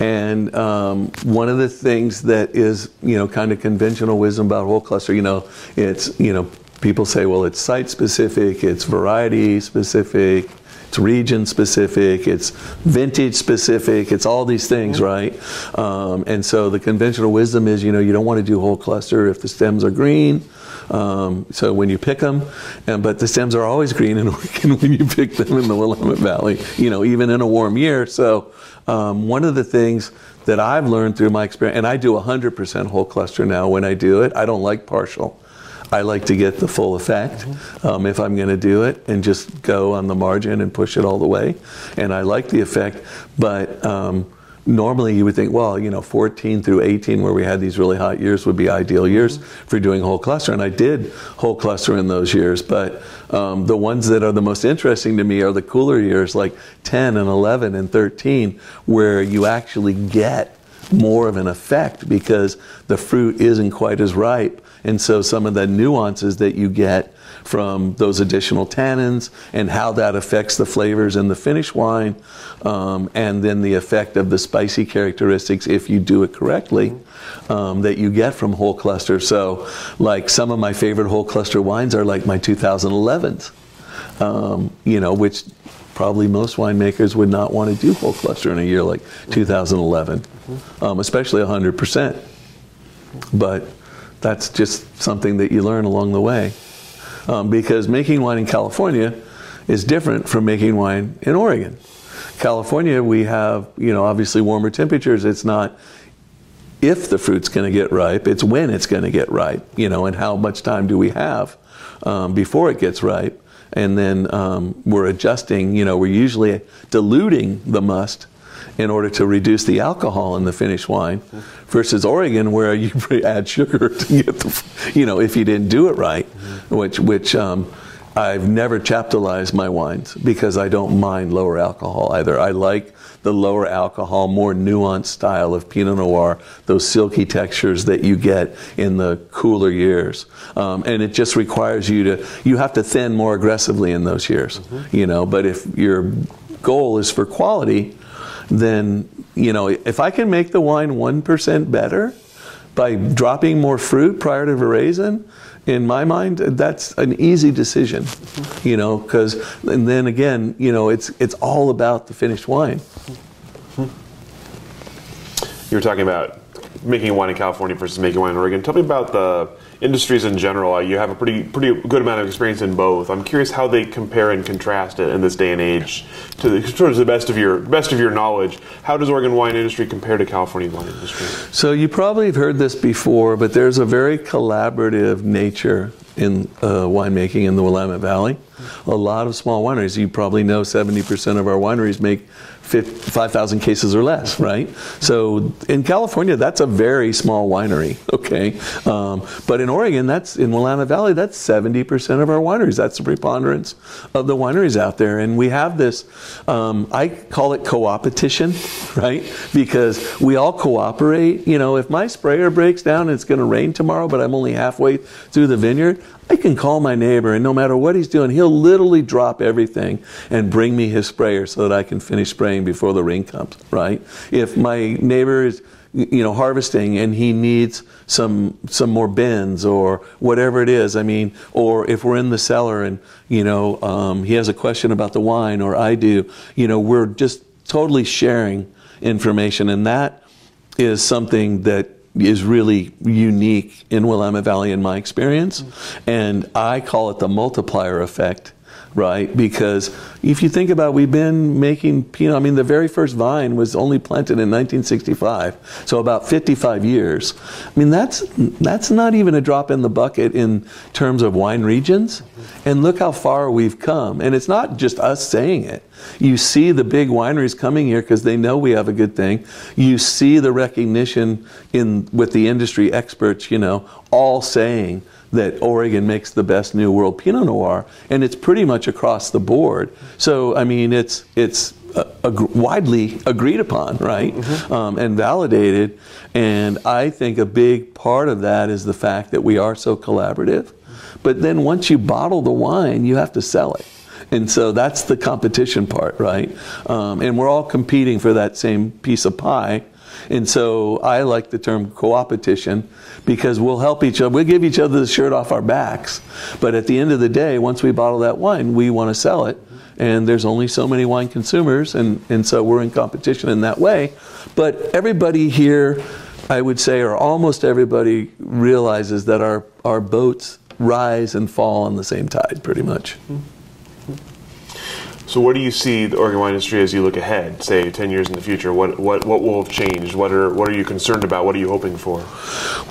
and um, one of the things that is you know kind of conventional wisdom about whole cluster, you know, it's you know people say, well, it's site specific, it's variety specific, it's region specific, it's vintage specific, it's all these things, right? Um, and so the conventional wisdom is, you know, you don't want to do whole cluster if the stems are green. Um, so when you pick them, and, but the stems are always green in Oregon when you pick them in the Willamette Valley, you know, even in a warm year. So um, one of the things that I've learned through my experience, and I do 100% whole cluster now when I do it, I don't like partial. I like to get the full effect um, if I'm going to do it and just go on the margin and push it all the way. And I like the effect, but um, normally you would think, well, you know, 14 through 18, where we had these really hot years, would be ideal years for doing whole cluster. And I did whole cluster in those years, but um, the ones that are the most interesting to me are the cooler years, like 10 and 11 and 13, where you actually get more of an effect because the fruit isn't quite as ripe. And so some of the nuances that you get from those additional tannins and how that affects the flavors in the finished wine, um, and then the effect of the spicy characteristics if you do it correctly. Um, that you get from whole cluster. So, like some of my favorite whole cluster wines are like my 2011s, um, you know, which probably most winemakers would not want to do whole cluster in a year like 2011, um, especially 100%. But that's just something that you learn along the way. Um, because making wine in California is different from making wine in Oregon. California, we have, you know, obviously warmer temperatures. It's not if the fruit's going to get ripe, it's when it's going to get ripe, you know, and how much time do we have um, before it gets ripe. And then um, we're adjusting, you know, we're usually diluting the must in order to reduce the alcohol in the finished wine versus Oregon where you add sugar to get the, you know, if you didn't do it right, which, which, um, I've never chaptalized my wines because I don't mind lower alcohol either. I like the lower alcohol, more nuanced style of Pinot Noir, those silky textures that you get in the cooler years. Um, and it just requires you to, you have to thin more aggressively in those years, you know. But if your goal is for quality, then, you know, if I can make the wine 1% better by dropping more fruit prior to veraison, in my mind, that's an easy decision, you know, because, and then again, you know, it's, it's all about the finished wine. You were talking about making wine in California versus making wine in Oregon. Tell me about the industries in general. You have a pretty pretty good amount of experience in both. I'm curious how they compare and contrast it in this day and age. To the, towards the best of your best of your knowledge, how does Oregon wine industry compare to California wine industry? So you probably have heard this before, but there's a very collaborative nature in uh, winemaking in the Willamette Valley. A lot of small wineries. You probably know 70% of our wineries make 5,000 cases or less, right? So in California, that's a very small winery, okay? Um, but in Oregon, that's in Willamette Valley, that's 70% of our wineries. That's the preponderance of the wineries out there. And we have this, um, I call it co-opetition, right? Because we all cooperate. You know, if my sprayer breaks down and it's going to rain tomorrow, but I'm only halfway through the vineyard, I can call my neighbor, and no matter what he's doing, he'll literally drop everything and bring me his sprayer so that I can finish spraying before the rain comes, right? If my neighbor is you know harvesting and he needs some some more bins or whatever it is i mean or if we're in the cellar and you know um, he has a question about the wine or i do you know we're just totally sharing information and that is something that is really unique in Willamette Valley in my experience. Mm-hmm. And I call it the multiplier effect right? Because if you think about, it, we've been making Pinot. I mean, the very first vine was only planted in 1965, so about 55 years. I mean, that's that's not even a drop in the bucket in terms of wine regions. And look how far we've come. And it's not just us saying it. You see the big wineries coming here because they know we have a good thing. You see the recognition in with the industry experts, you know, all saying that Oregon makes the best New World Pinot Noir, and it's pretty much across the board. So I mean, it's it's uh, ag- widely agreed upon, right, mm-hmm. um, and validated. And I think a big part of that is the fact that we are so collaborative. But then once you bottle the wine, you have to sell it. And so that's the competition part, right? Um, and we're all competing for that same piece of pie. And so I like the term co-opetition because we'll help each other. We'll give each other the shirt off our backs. But at the end of the day, once we bottle that wine, we want to sell it. And there's only so many wine consumers, and, and so we're in competition in that way. But everybody here, I would say, or almost everybody, realizes that our, our boats rise and fall on the same tide, pretty much. Mm-hmm. So, what do you see the Oregon wine industry as you look ahead, say ten years in the future? What what what will have changed? What are what are you concerned about? What are you hoping for?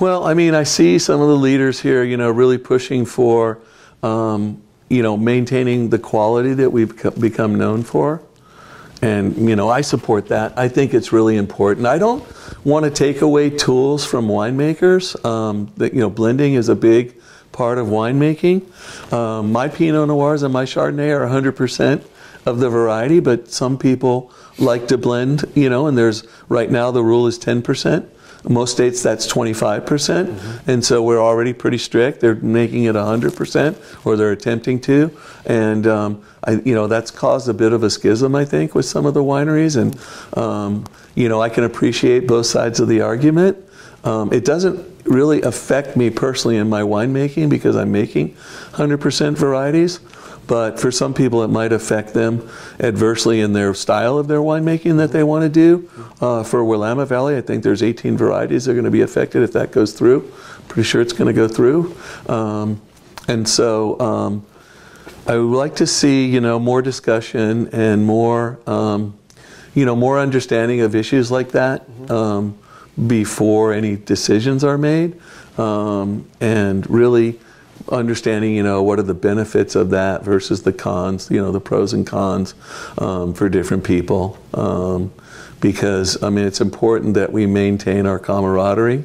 Well, I mean, I see some of the leaders here, you know, really pushing for, um, you know, maintaining the quality that we've become known for, and you know, I support that. I think it's really important. I don't want to take away tools from winemakers. Um, that you know, blending is a big part of winemaking. Um, my Pinot Noirs and my Chardonnay are 100 percent of the variety, but some people like to blend, you know, and there's right now the rule is 10%. Most states that's 25%. percent mm hmm And so we're already pretty strict. They're making it 100% or they're attempting to. And, um, I, you know, that's caused a bit of a schism, I think, with some of the wineries. And, um, you know, I can appreciate both sides of the argument. Um, it doesn't really affect me personally in my winemaking because I'm making 100% varieties but for some people it might affect them adversely in their style of their winemaking that they want to do. Uh, for Willamette Valley, I think there's 18 varieties that are going to be affected if that goes through. Pretty sure it's going to go through. Um, and so um, I would like to see, you know, more discussion and more, um, you know, more understanding of issues like that um, before any decisions are made, um, and really understanding, you know, what are the benefits of that versus the cons, you know, the pros and cons um, for different people. Um, because I mean, it's important that we maintain our camaraderie,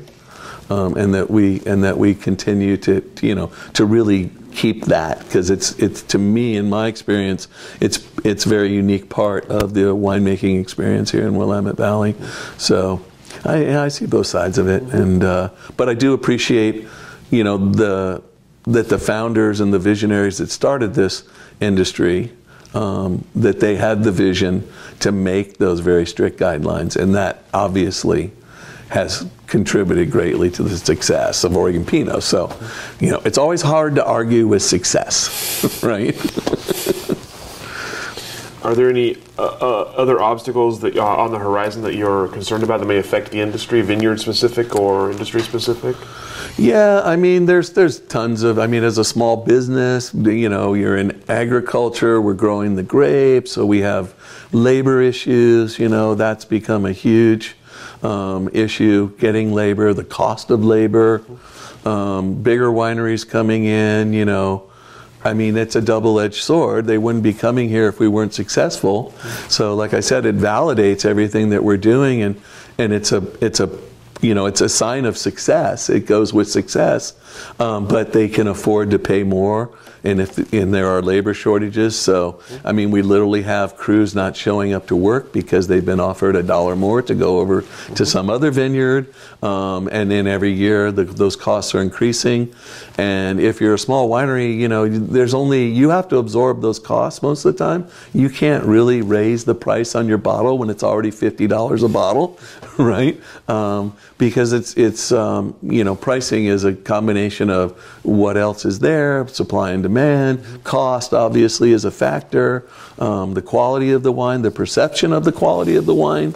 um, and that we and that we continue to, to you know, to really keep that because it's it's to me in my experience it's it's very unique part of the winemaking experience here in Willamette Valley. So I, I see both sides of it, and uh, but I do appreciate you know the that the founders and the visionaries that started this industry um, that they had the vision to make those very strict guidelines, and that obviously has contributed greatly to the success of Oregon Pinot. So, you know, it's always hard to argue with success, right? are there any uh, uh, other obstacles that uh, on the horizon that you're concerned about that may affect the industry, vineyard specific or industry specific? Yeah, I mean, there's there's tons of. I mean, as a small business, you know, you're in agriculture. We're growing the grapes, so we have labor issues. You know, that's become a huge um, issue. Getting labor, the cost of labor, um, bigger wineries coming in. You know, I mean, it's a double-edged sword. They wouldn't be coming here if we weren't successful. So, like I said, it validates everything that we're doing, and and it's a it's a you know, it's a sign of success. It goes with success, um, but they can afford to pay more, and if and there are labor shortages. So, I mean, we literally have crews not showing up to work because they've been offered a dollar more to go over to some other vineyard, um, and then every year the, those costs are increasing. And if you're a small winery, you know, there's only you have to absorb those costs most of the time. You can't really raise the price on your bottle when it's already fifty dollars a bottle, right? Um, because it's it's um, you know pricing is a combination of what else is there, supply and demand, cost obviously is a factor, um, the quality of the wine, the perception of the quality of the wine,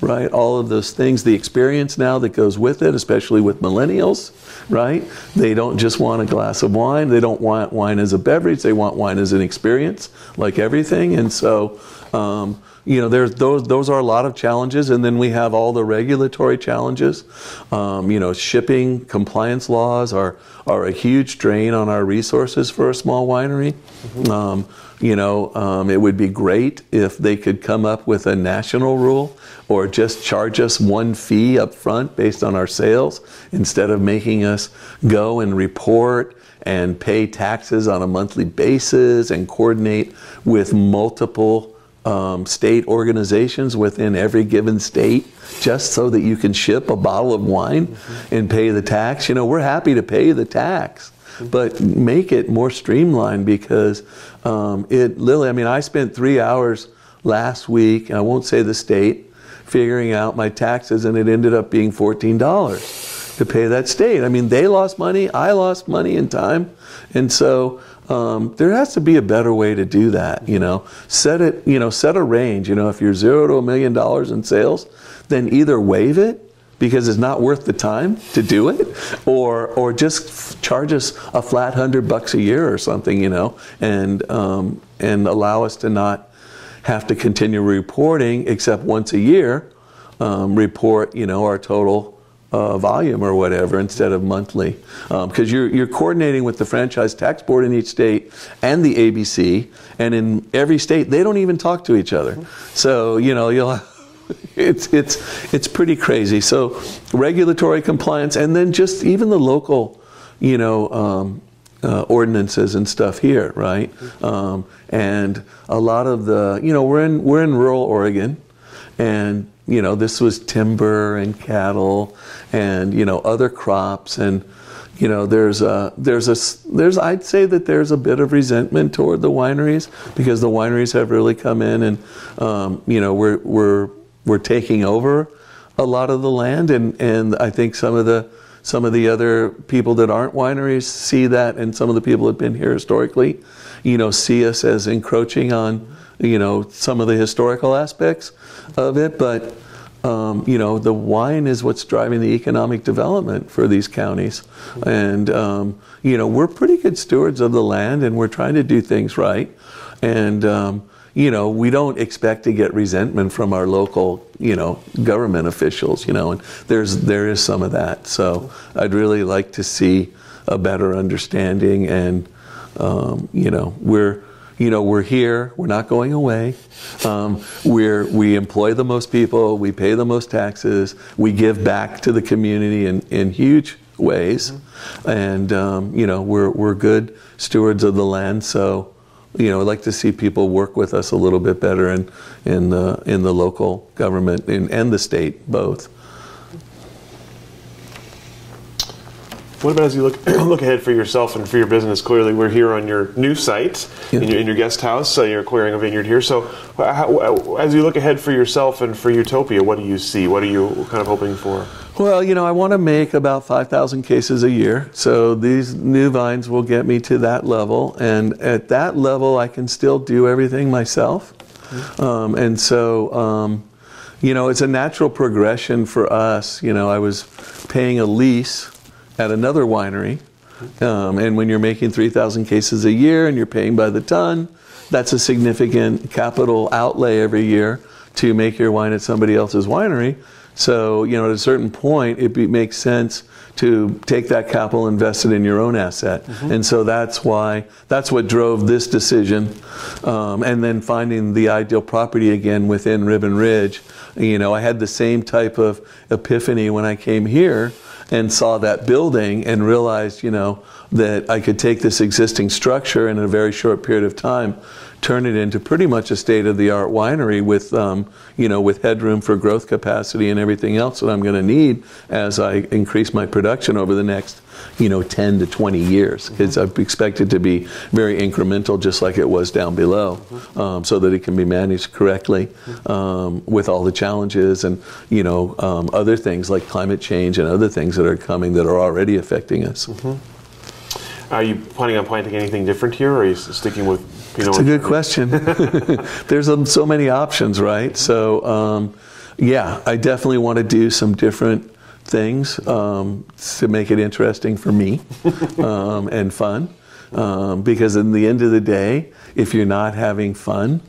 right? All of those things, the experience now that goes with it, especially with millennials, right? They don't just want a glass of wine. They don't want wine as a beverage. They want wine as an experience, like everything. And so. Um, you know, there's those those are a lot of challenges, and then we have all the regulatory challenges. Um, you know, shipping compliance laws are are a huge drain on our resources for a small winery. Mm-hmm. Um, you know, um, it would be great if they could come up with a national rule or just charge us one fee up front based on our sales instead of making us go and report and pay taxes on a monthly basis and coordinate with multiple um, state organizations within every given state just so that you can ship a bottle of wine mm-hmm. and pay the tax. You know, we're happy to pay the tax, mm-hmm. but make it more streamlined because um, it literally, I mean, I spent three hours last week, I won't say the state, figuring out my taxes, and it ended up being $14 to pay that state. I mean, they lost money, I lost money and time. And so um, there has to be a better way to do that. You know, set it. You know, set a range. You know, if you're zero to a million dollars in sales, then either waive it because it's not worth the time to do it, or or just charge us a flat hundred bucks a year or something. You know, and um, and allow us to not have to continue reporting except once a year. Um, report, you know, our total uh, volume or whatever instead of monthly. Because um, you're, you're coordinating with the franchise tax board in each state and the ABC, and in every state, they don't even talk to each other. So, you know, you'll. It's it's it's pretty crazy. So, regulatory compliance, and then just even the local, you know, um, uh, ordinances and stuff here, right? Um, and a lot of the, you know, we're in we're in rural Oregon, and you know, this was timber and cattle and, you know, other crops. And, you know, there's a, there's a, there's, I'd say that there's a bit of resentment toward the wineries because the wineries have really come in and, um, you know, we're, we're, we're taking over a lot of the land. And, and I think some of the, some of the other people that aren't wineries see that, and some of the people that have been here historically, you know, see us as encroaching on, you know, some of the historical aspects of it. But um, you know, the wine is what's driving the economic development for these counties. And, um, you know, we're pretty good stewards of the land and we're trying to do things right. And, um, you know, we don't expect to get resentment from our local, you know, government officials, you know, and there's, there is some of that. So I'd really like to see a better understanding and, um, you know, we're, you know, we're here, we're not going away. Um, we're, we employ the most people, we pay the most taxes, we give back to the community in, in huge ways. And, um, you know, we're, we're good stewards of the land. So, you know, I'd like to see people work with us a little bit better in, in, the, in the local government in, and the state, both. What about as you look look ahead for yourself and for your business? Clearly, we're here on your new site yeah. in, your, in your guest house. So you're clearing a vineyard here. So, how, as you look ahead for yourself and for Utopia, what do you see? What are you kind of hoping for? Well, you know, I want to make about 5,000 cases a year. So these new vines will get me to that level. And at that level, I can still do everything myself. Um, and so, um, you know, it's a natural progression for us. You know, I was paying a lease at another winery, um, and when you're making 3,000 cases a year and you're paying by the ton, that's a significant capital outlay every year to make your wine at somebody else's winery. So, you know, at a certain point, it be, makes sense to take that capital, invest it in your own asset. Mm-hmm. And so that's why, that's what drove this decision. Um, and then finding the ideal property again within Ribbon Ridge. You know, I had the same type of epiphany when I came here and saw that building and realized, you know, that I could take this existing structure in a very short period of time turn it into pretty much a state-of-the-art winery with, um, you know, with headroom for growth capacity and everything else that I'm going to need as I increase my production over the next, you know, 10 to 20 years. Because mm-hmm. I expect it to be very incremental, just like it was down below, mm-hmm. um, so that it can be managed correctly mm-hmm. um, with all the challenges and, you know, um, other things like climate change and other things that are coming that are already affecting us. Mm-hmm. Are you planning on planting anything different here, or are you sticking with you know, it's a good question. There's um, so many options, right? So, um, yeah, I definitely want to do some different things um, to make it interesting for me um, and fun. Um, because in the end of the day, if you're not having fun,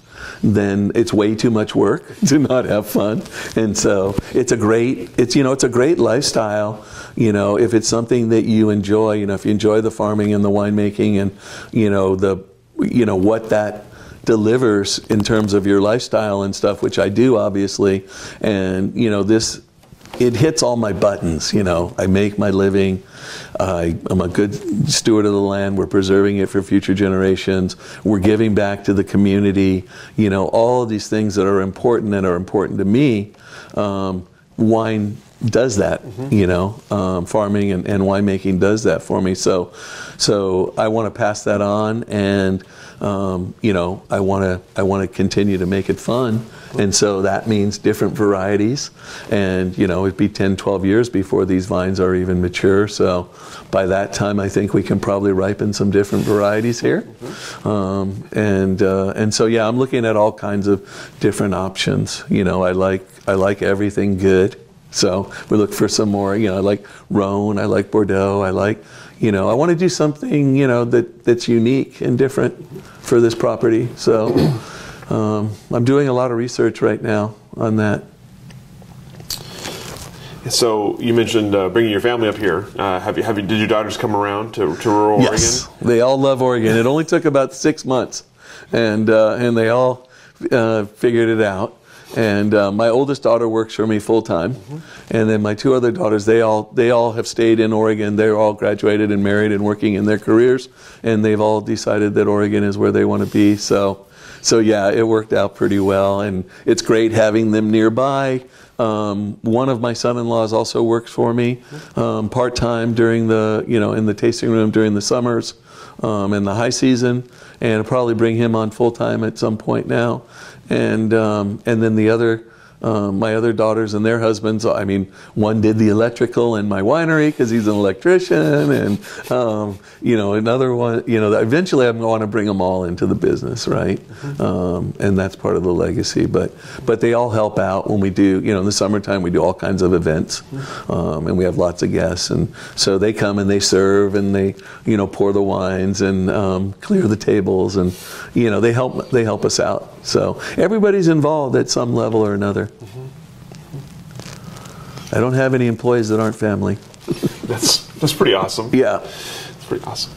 then it's way too much work to not have fun. And so it's a great, it's you know, it's a great lifestyle. You know, if it's something that you enjoy, you know, if you enjoy the farming and the winemaking and you know the you know what that delivers in terms of your lifestyle and stuff, which I do obviously. And you know this, it hits all my buttons. You know, I make my living. I, am a good steward of the land. We're preserving it for future generations. We're giving back to the community. You know, all of these things that are important and are important to me. Um, wine does that, mm-hmm. you know, um, farming and, and winemaking does that for me. So, so I want to pass that on, and um, you know, I want to I want to continue to make it fun, and so that means different varieties, and you know, it'd be 10, 12 years before these vines are even mature. So, by that time, I think we can probably ripen some different varieties here, um, and uh, and so yeah, I'm looking at all kinds of different options. You know, I like I like everything good. So we look for some more, you know, I like Rhone, I like Bordeaux, I like, you know, I want to do something, you know, that, that's unique and different for this property. So um, I'm doing a lot of research right now on that. So you mentioned uh, bringing your family up here. Uh, have you, have you, did your daughters come around to, to rural yes, Oregon? they all love Oregon. It only took about six months, and uh, and they all uh, figured it out. And uh, my oldest daughter works for me full time, mm-hmm. and then my two other daughters they all they all have stayed in Oregon. They're all graduated and married and working in their careers, and they've all decided that Oregon is where they want to be. So, so yeah, it worked out pretty well, and it's great having them nearby. Um, one of my son-in-laws also works for me mm-hmm. um, part-time during the you know in the tasting room during the summers um, and the high season, and I'll probably bring him on full-time at some point now and um, and then the other um, my other daughters and their husbands. I mean, one did the electrical in my winery because he's an electrician, and um, you know, another one. You know, eventually I'm going to bring them all into the business, right? Mm-hmm. Um, and that's part of the legacy. But but they all help out when we do. You know, in the summertime we do all kinds of events, mm-hmm. um, and we have lots of guests, and so they come and they serve and they you know pour the wines and um, clear the tables, and you know they help they help us out. So everybody's involved at some level or another. Mm-hmm. I don't have any employees that aren't family. that's that's pretty awesome. Yeah, it's pretty awesome.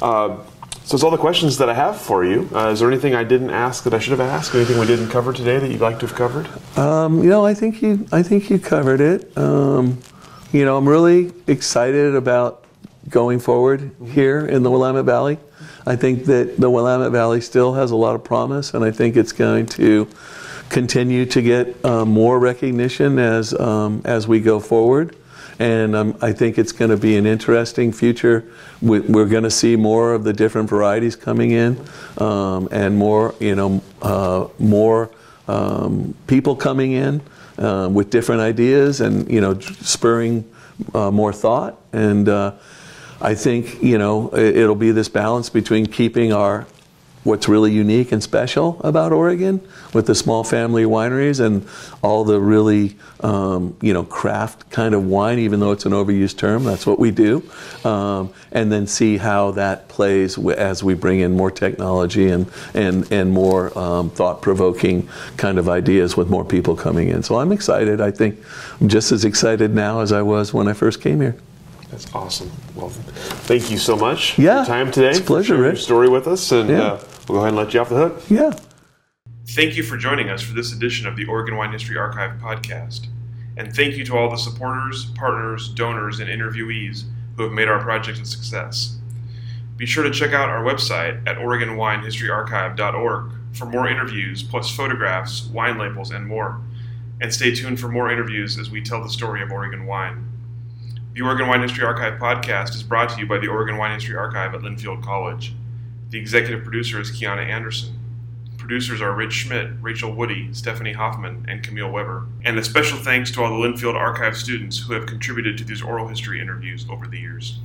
Uh, so that's all the questions that I have for you. Uh, is there anything I didn't ask that I should have asked? Anything we didn't cover today that you'd like to have covered? Um, you know, I think you I think you covered it. Um, you know, I'm really excited about going forward mm-hmm. here in the Willamette Valley. I think that the Willamette Valley still has a lot of promise, and I think it's going to continue to get uh, more recognition as um, as we go forward. And um, I think it's going to be an interesting future. We, are going to see more of the different varieties coming in, um, and more, you know, uh, more um, people coming in uh, with different ideas, and you know, spurring uh, more thought and uh, I think you know it'll be this balance between keeping our what's really unique and special about Oregon with the small family wineries and all the really, um, you know, craft kind of wine, even though it's an overused term, that's what we do. Um, and then see how that plays as we bring in more technology and, and, and more um, thought provoking kind of ideas with more people coming in. So I'm excited. I think I'm just as excited now as I was when I first came here. That's awesome. Well, thank you so much yeah, for your time today. It's a pleasure, Your story with us, and Yeah. uh, we'll go ahead and let you off the hook. Yeah. Thank you for joining us for this edition of the Oregon Wine History Archive podcast. And thank you to all the supporters, partners, donors, and interviewees who have made our project a success. Be sure to check out our website at OregonWineHistoryArchive.org for more interviews, plus photographs, wine labels, and more. And stay tuned for more interviews as we tell the story of Oregon wine. The Oregon Wine History Archive podcast is brought to you by the Oregon Wine History Archive at Linfield College. The executive producer is Kiana Anderson. Producers are Rich Schmidt, Rachel Woody, Stephanie Hoffman, and Camille Weber. And a special thanks to all the Linfield Archive students who have contributed to these oral history interviews over the years.